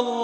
الله